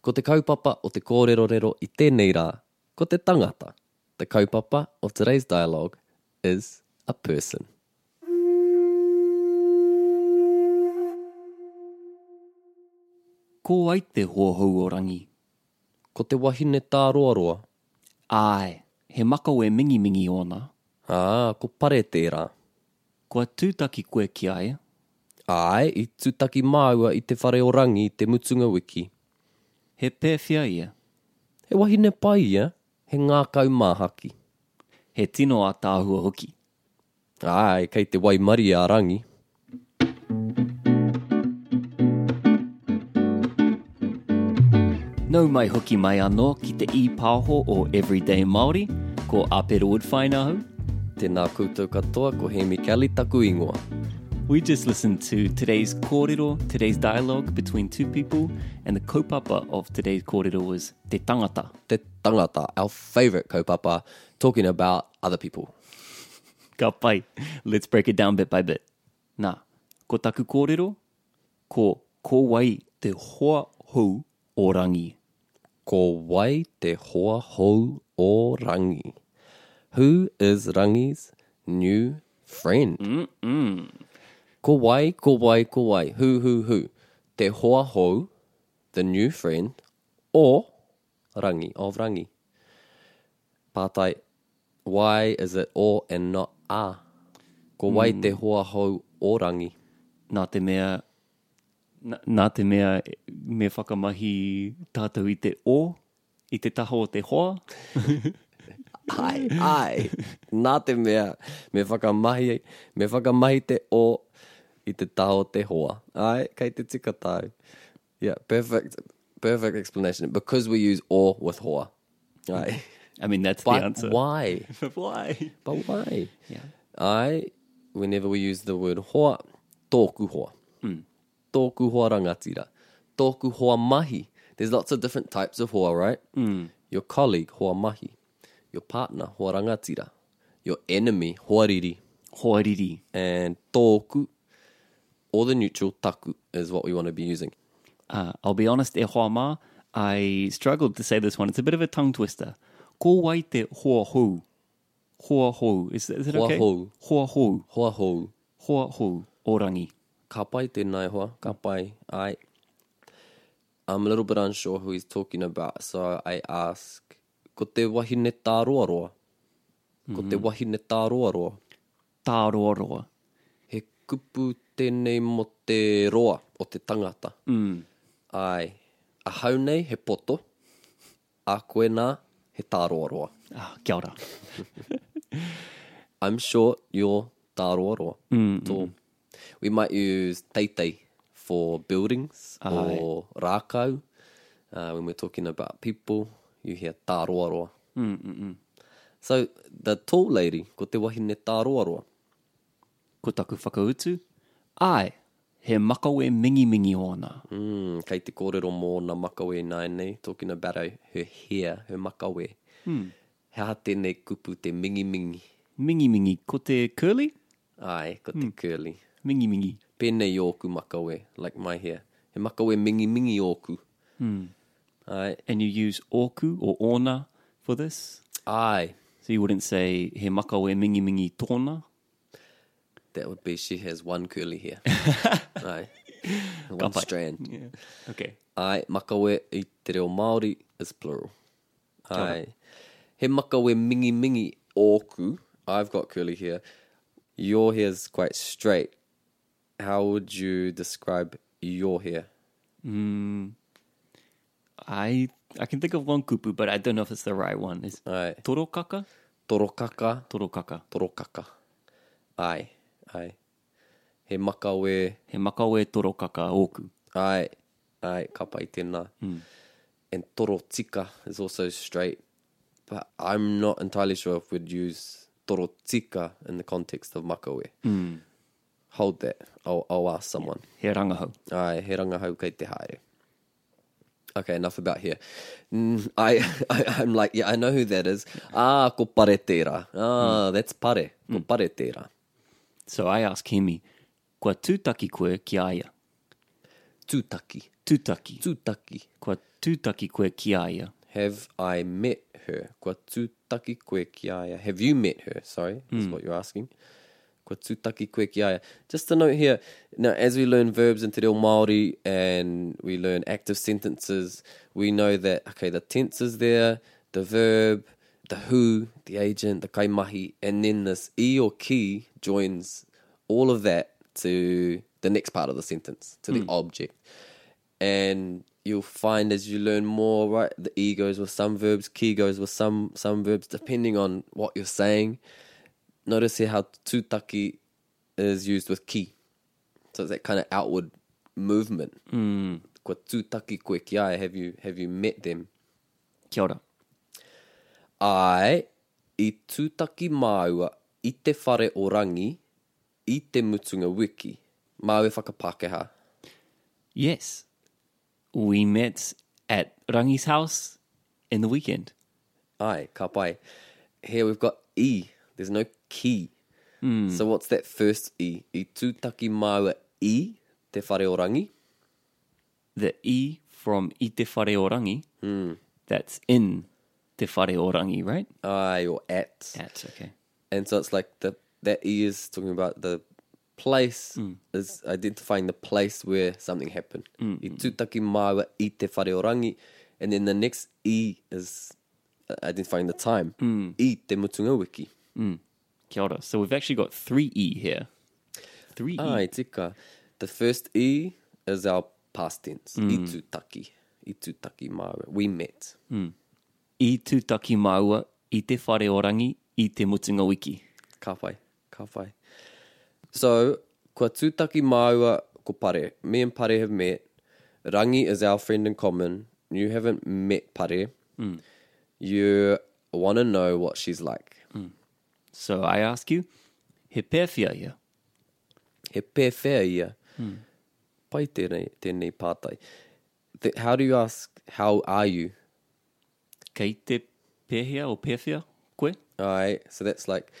Ko te kaupapa o te kōrerorero i tēnei rā, ko te tangata. The kaupapa of today's dialogue is a person. Ko ai te hoahau o rangi. Ko te wahine tā roa roa. Ai, he makau e mingi mingi ona. Ā, ko pare tērā. Kua tūtaki koe ki ai. Ai, i tūtaki māua i te whare o rangi i te mutunga wiki. He pēwhia ia. He wahine pai ia, he ngā kau māhaki. He tino a tāhua hoki. Ai, kei te waimari a rangi. Nau mai hoki mai anō ki te i pāho o Everyday Māori, ko Apero Woodwhainahau. Tēnā koutou katoa ko Hemi Kelly taku ingoa. We just listened to today's kōrero, today's dialogue between two people, and the kaupapa of today's kōrero was te tangata. Te tangata, our favourite kaupapa, talking about other people. Ka pai. Let's break it down bit by bit. Nā, ko taku kōrero, ko ko wai te hoa hou o rangi. Ko wai te hoa hou o rangi. Who is Rangi's new friend? Mm-mm. Ko wai, ko wai, ko wai. Who, who, who? Te hoa hou, the new friend, or Rangi, of Rangi. Pātai, why is it o and not a? Ko wai hmm. te hoa hou o Rangi. Nā te mea, nā, nā te mea me whakamahi tātou i te o, i te taho o te hoa. Ai, ai. Nā te mea, me whakamahi, me whakamahi te o i te taho te hoa. Ai, kei te tika tau. Yeah, perfect, perfect explanation. Because we use o with hoa. Ai. I mean, that's But the answer. why? But why? But why? Yeah. Ai, whenever we use the word hoa, tōku hoa. Mm. Tōku hoa rangatira. Tōku hoa mahi. There's lots of different types of hoa, right? Mm. Your colleague, hoa mahi. Your partner, hoa rangatira. Your enemy, hoa riri. Hoariri. And tōku, or the neutral taku, is what we want to be using. Uh, I'll be honest, e hoa I struggled to say this one. It's a bit of a tongue twister. Ko wai te hoa hou. Hoa hou. Is, is it Hoa okay? hou. Hoa hou. Hoa hou. Hoa hou. O rangi. Ka pai tēnei hoa, ka pai. Ai. I'm a little bit unsure who he's talking about, so I ask, ko te wahine tā roa roa? Ko te wahine tā roa roa? Tā roa roa. He kupu tēnei mo te roa o te tangata. Mm. Ai. A hau nei he poto, a koe nā he tā roa. Ah, kia ora. I'm sure you're tā roa. Mm, Tō. We might use teitei for buildings or rākau. Uh, when we're talking about people, you hear tā roa. Mm, mm, mm. So, the tall lady, ko te wahine tā roa roa. Ko taku whakautu. Ai, he makau e mingi mingi ona. Mm, kei te kōrero mō na makawe nai nei, talking about her, her hair, her makawe. Mm. He aha tēnei kupu te mingi mingi. Mingi mingi. Ko te curly? Ai, ko te curly. Mingi mingi. Pēnei ōku makawe, like my hair. He makawe mingi mingi ōku. Mm. Ai, And you use oku or ona for this? ai, So you wouldn't say he makau e mingi mingi tōna? That would be she has one curly hair. ai, one Kapai. strand. Yeah. Okay. Ai, makawe i te reo Māori is plural. Ai. He makawe mingi mingi ōku. I've got curly hair. Your hair is quite straight. How would you describe your hair? Hmm. I I can think of one kupu, but I don't know if it's the right one. Is Ai, torokaka? torokaka, Torokaka. torokaka. Ai, ai. He makawe. He makawe toro kaka oku. Ai, ai, ka pai tēnā. And toro tika is also straight. But I'm not entirely sure if we'd use toro tika in the context of makawe. Hold that. I'll, I'll ask someone. He rangahau. Ai, he rangahau kei te haere. Okay, enough about here. Mm, I, I, I'm like, yeah, I know who that is. Ah, ko pare tērā. Ah, that's pare. Ko pare tērā. So I ask Hemi, kua tūtaki koe ki aia? Tūtaki. Tūtaki. Tūtaki. Kua tūtaki koe ki aia? Have I met her? Kua tūtaki koe ki aia. Have you met her? Sorry, is hmm. what you're asking. Kua tūtaki koe ki aia. Just a note here, now as we learn verbs in Te Reo Māori and we learn active sentences, we know that, okay, the tense is there, the verb, the who, the agent, the kaimahi, and then this e or ki joins all of that to the next part of the sentence, to the object. And you'll find as you learn more, right, the e goes with some verbs, ki goes with some some verbs, depending on what you're saying. Notice here how tutaki is used with ki. So it's that kind of outward movement. Mm. Ko tutaki ai, have you have you met them? Kia ora. Ai, i tūtaki māua i te whare o rangi, i te mutunga wiki. Mau e whakapākeha. Yes. We met at Rangi's house in the weekend. Ai, ka pai. Here we've got i. There's no ki. Hmm. So what's that first i? I tūtaki māua i te whare o rangi. The E from i te whare o rangi, hmm. that's in te whare orangi, right? Ah, Ai, or at. That's okay. And so it's like the that i is talking about the place hmm. is identifying the place where something happened. Hmm, I hmm. tūtaki māua i te whare o rangi. And then the next i is uh, identifying the time. I te mutunga wiki. Kia ora. So we've actually got three E here. Three E. Ai, tika. The first e is our past tense. I tūtaki. I tūtaki māua. We met. I tūtaki maua, i te whare o rangi, i te mutunga wiki. Ka whai, ka whai. So, kua tūtaki māua ko pare. Me and pare have met. Rangi is our friend in common. You haven't met pare. Hmm. You want to know what she's like. Hmm. So I ask you, he pēwhia ia? He pēwhea ia. Hmm. Pai tēnei, tēnei pātai. Th- How do you ask, how are you? Kei te pēhia o pēwhia koe? Alright, so that's like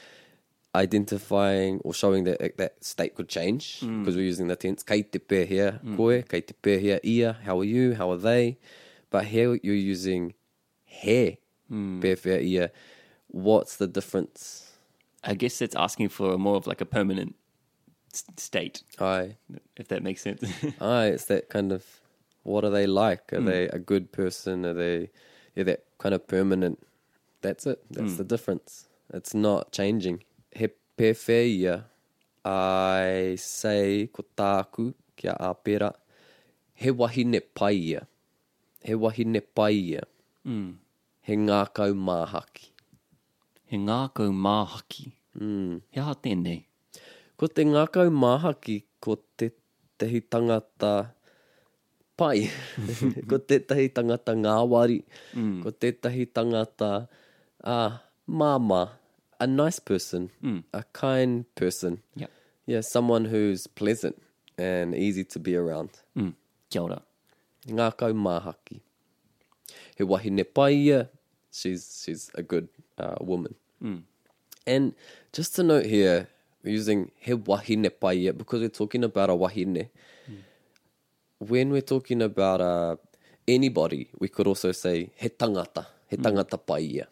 identifying or showing that uh, that state could change mm. because we're using the tense. Kei te pē here, mm. koe, kei te pē ia, how are you, how are they? But here you're using he, pē whea ia. What's the difference? I guess it's asking for more of like a permanent state, Aye, if that makes sense. aye, it's that kind of, what are they like? Are mm. they a good person? Are they, yeah, that kind of permanent. That's it. That's the difference. It's not changing. He pē whea ia, I say ko tāku kia āpera, he wahine pai ia. He wahine pai ia. He ngākau māhaki. he ngākau māhaki. Mm. He aha tēnei. Ko te ngākau māhaki, ko te tehi tangata pai. ko te tehi tangata ngāwari. Ko te tehi tangata ah, māma. A nice person. A kind person. Yep. Yeah, someone who's pleasant and easy to be around. Mm. Kia ora. Ngākau māhaki. He wahine pai ia, she's, she's a good uh, woman. And just to note here, we're using he wahine pai ia because we're talking about a wahine. When we're talking about uh, anybody, we could also say he tangata, he tangata pai.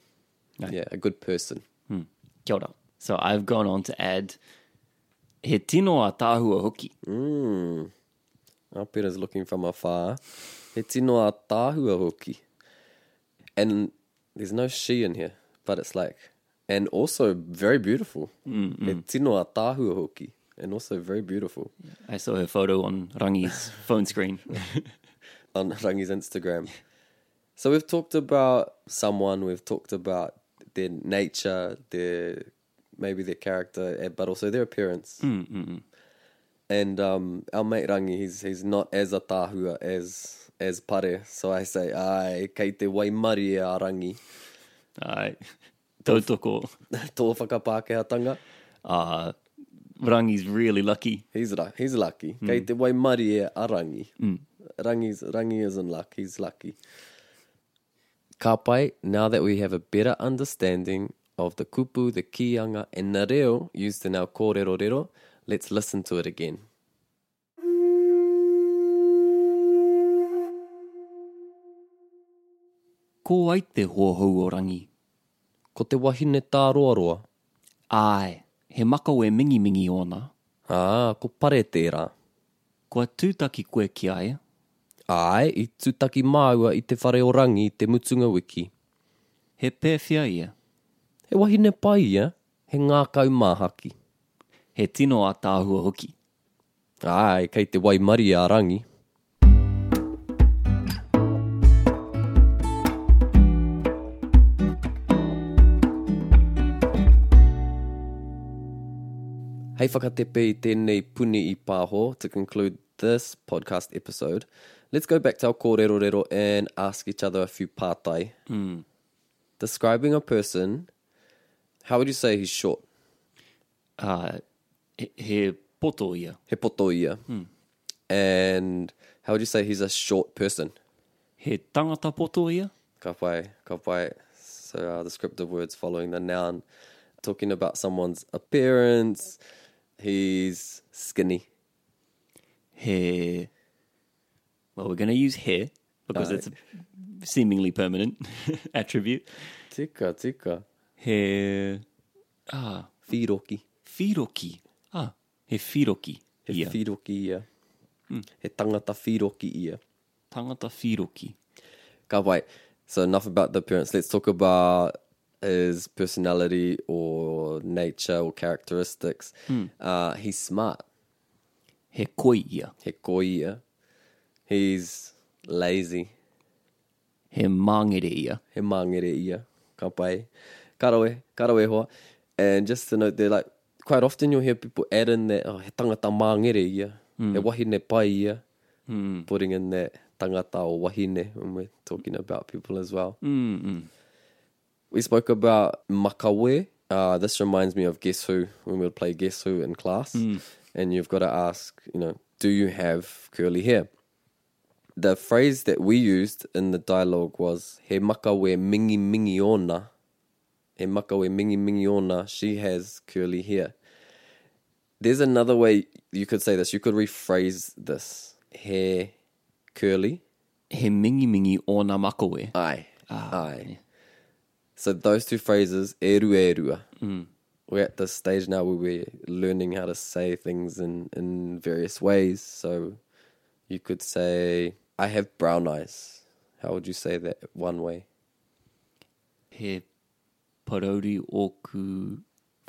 Right. Yeah, a good person. Kia ora. So I've gone on to add he tino a tāhua hoki. Mm. Āpera's looking from afar. He tino a tāhua hoki. And there's no she in here, but it's like, and also very beautiful. He tino a tāhua hoki. And also very beautiful I saw her photo on Rangi's phone screen. on Rangi's Instagram. So we've talked about someone, we've talked about their nature, their maybe their character, eh, but also their appearance. And um, our mate Rangi, he's, he's not as a tahua as, as pare. So I say, ai, kei te waimari e a rangi. Ai, tautoko. Tō whakapākehātanga. Uh, Rangi's really lucky. He's, he's lucky. Hmm. Kei te waimari e a hmm. rangi. Rangi's, rangi is in luck. He's lucky. Ka pai, now that we have a better understanding of the kupu, the kianga, and the reo used in our kōrero rero, let's listen to it again. Ko ai te hoahau o rangi. Ko te wahine tā roa roa. Ai, he makau e mingi mingi ona. Ah, ko pare tērā. Kua tūtaki koe ki ai. Ai, i tūtaki māua i te whare o rangi i te mutunga wiki. He pēwhia ia. He wahine pai ia, he ngā kau māhaki. He tino a tāhua hoki. Ai, kei te waimari a rangi. Hei whakatepe tēnei puni i pāho to conclude this podcast episode. Let's go back to our kōrero rero and ask each other a few pātai. Describing a person, how would you say he's short? Uh, he, he poto ia. He poto ia. And how would you say he's a short person? He tangata poto ia. Ka pai, ka pai. So uh, descriptive words following the noun. Talking about someone's appearance. He's skinny. He, well, we're going to use he because it's a seemingly permanent attribute. Tika, tika. He, ah, Firoki. Firoki. Ah, he whiroki He ia. whiroki ia. He tangata firoki ia. Tangata firoki. Ka pai. So enough about the appearance. Let's talk about his personality or nature or characteristics. Hmm. Uh, he's smart. He koi ia. He koi ia. He's lazy. He mangereia. he mangere ia, ka pai. Karawe, karawe hoa. And just to note there, like, quite often you'll hear people add in that, oh, he tangata mangere ia, he hmm. wahine pai ia, hmm. putting in that tangata o wahine when we're talking about people as well. We spoke about makawe. Uh, this reminds me of Guess Who, when we would play Guess Who in class. And you've got to ask, you know, do you have curly hair? the phrase that we used in the dialogue was he makawe mingi mingi ona. He makawe mingi mingi ona. She has curly hair. There's another way you could say this. You could rephrase this. Hair curly. He mingi mingi o nā makawe. Aye. Aye. So those two phrases, eru erua. Mm. We're at this stage now where we're learning how to say things in, in various ways. So you could say, I have brown eyes. How would you say that one way? He parauri oku ku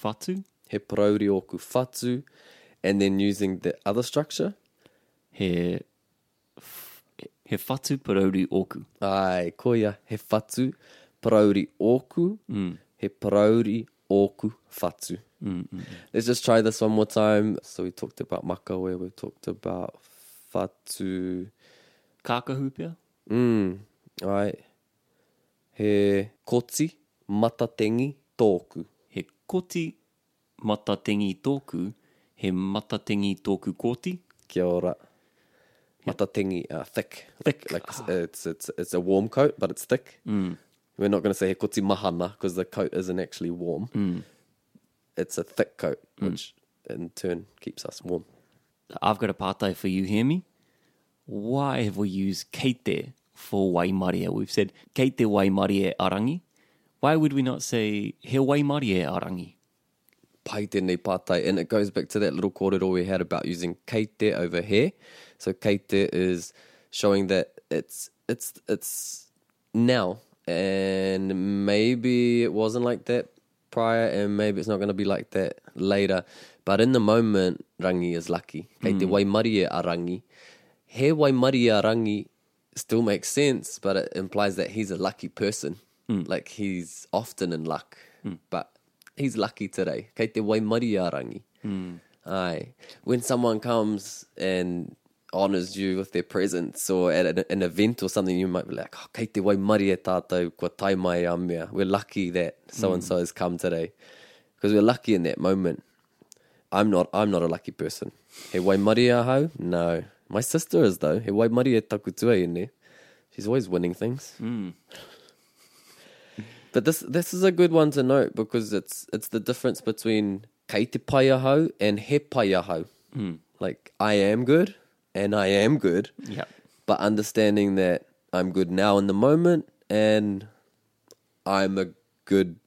whatu. He parauri o ku whatu. And then using the other structure. He, he whatu parauri oku. ku. Ai, koia, he whatu, parauri oku, he parauri oku whatu. Let's just try this one more time. So we talked about makawe, we talked about whatu. Kākahu pia? Mm, ai. He koti, matatengi, tōku. He koti matatengi tōku. He matatengi tōku koti. Kia ora. Matatengi, uh, thick. Thick. Like, like it's, it's, it's a warm coat, but it's thick. Mm. We're not going to say he koti mahana because the coat isn't actually warm. Mm. It's a thick coat, mm. which in turn keeps us warm. I've got a pātai for you, hear me? Why have we used keite for waimarie? We've said keite waimarie arangi. Why would we not say he waimarie arangi? pai tēnei pātai. And it goes back to that little kōrero we had about using keite over here. So keite is showing that it's it's it's now and maybe it wasn't like that prior and maybe it's not going to be like that later. But in the moment, rangi is lucky. Kei te mm. waimari e a rangi. He waimari a rangi still makes sense, but it implies that he's a lucky person. Mm. Like he's often in luck. Mm. But he's lucky today. Kei te waimari a rangi. Aye. When someone comes and honors you with their presence or at an, an event or something, you might be like, oh, kei te wai mari e tātou, kua tai mai a mea. We're lucky that so-and-so mm. has come today. Because we're lucky in that moment. I'm not, I'm not a lucky person. He wai mari a hau? No. My sister is though. He wai mari e taku tua i ne. She's always winning things. Mm. But this this is a good one to note because it's it's the difference between kei te pai ahau and he pai ahau. Mm. Like I am good and I am good, Yep. but understanding that I'm good now in the moment and I'm a good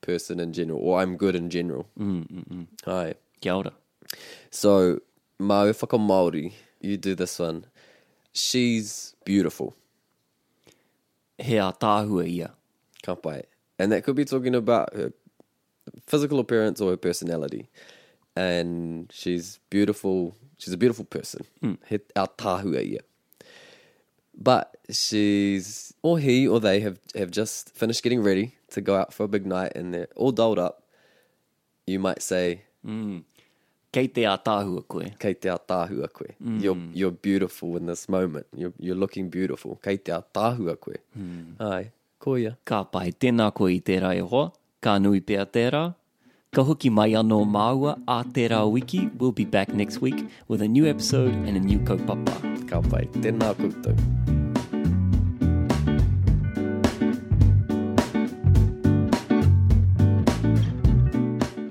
person in general, or I'm good in general. Mm, Hi. Kia ora. So, Mau whaka Māori, you do this one. She's beautiful. He a tāhua ia. Ka pai. And that could be talking about her physical appearance or her personality. And she's beautiful. She's a beautiful person. Hmm. Our. But she's, or he or they have, have just finished getting ready to go out for a big night and they're all dolled up. You might say, hmm. Kei te a tāhua koe. Kei te a tāhua koe. Hmm. You're, you're beautiful in this moment. You're, you're looking beautiful. Kei te a tāhua koe. Ai, koia. Ka pai tēnā koe i tērā e hoa. Ka nui pēr tērā. Ka hoki mai anō māua a tērā wiki. We'll be back next week with a new episode and a new kaupapa. Ka pai. Tēnā koutou.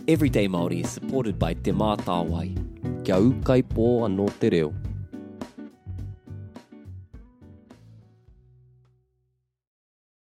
Everyday Māori is supported by Te Mātāwai. Kia ukai pō anō te reo.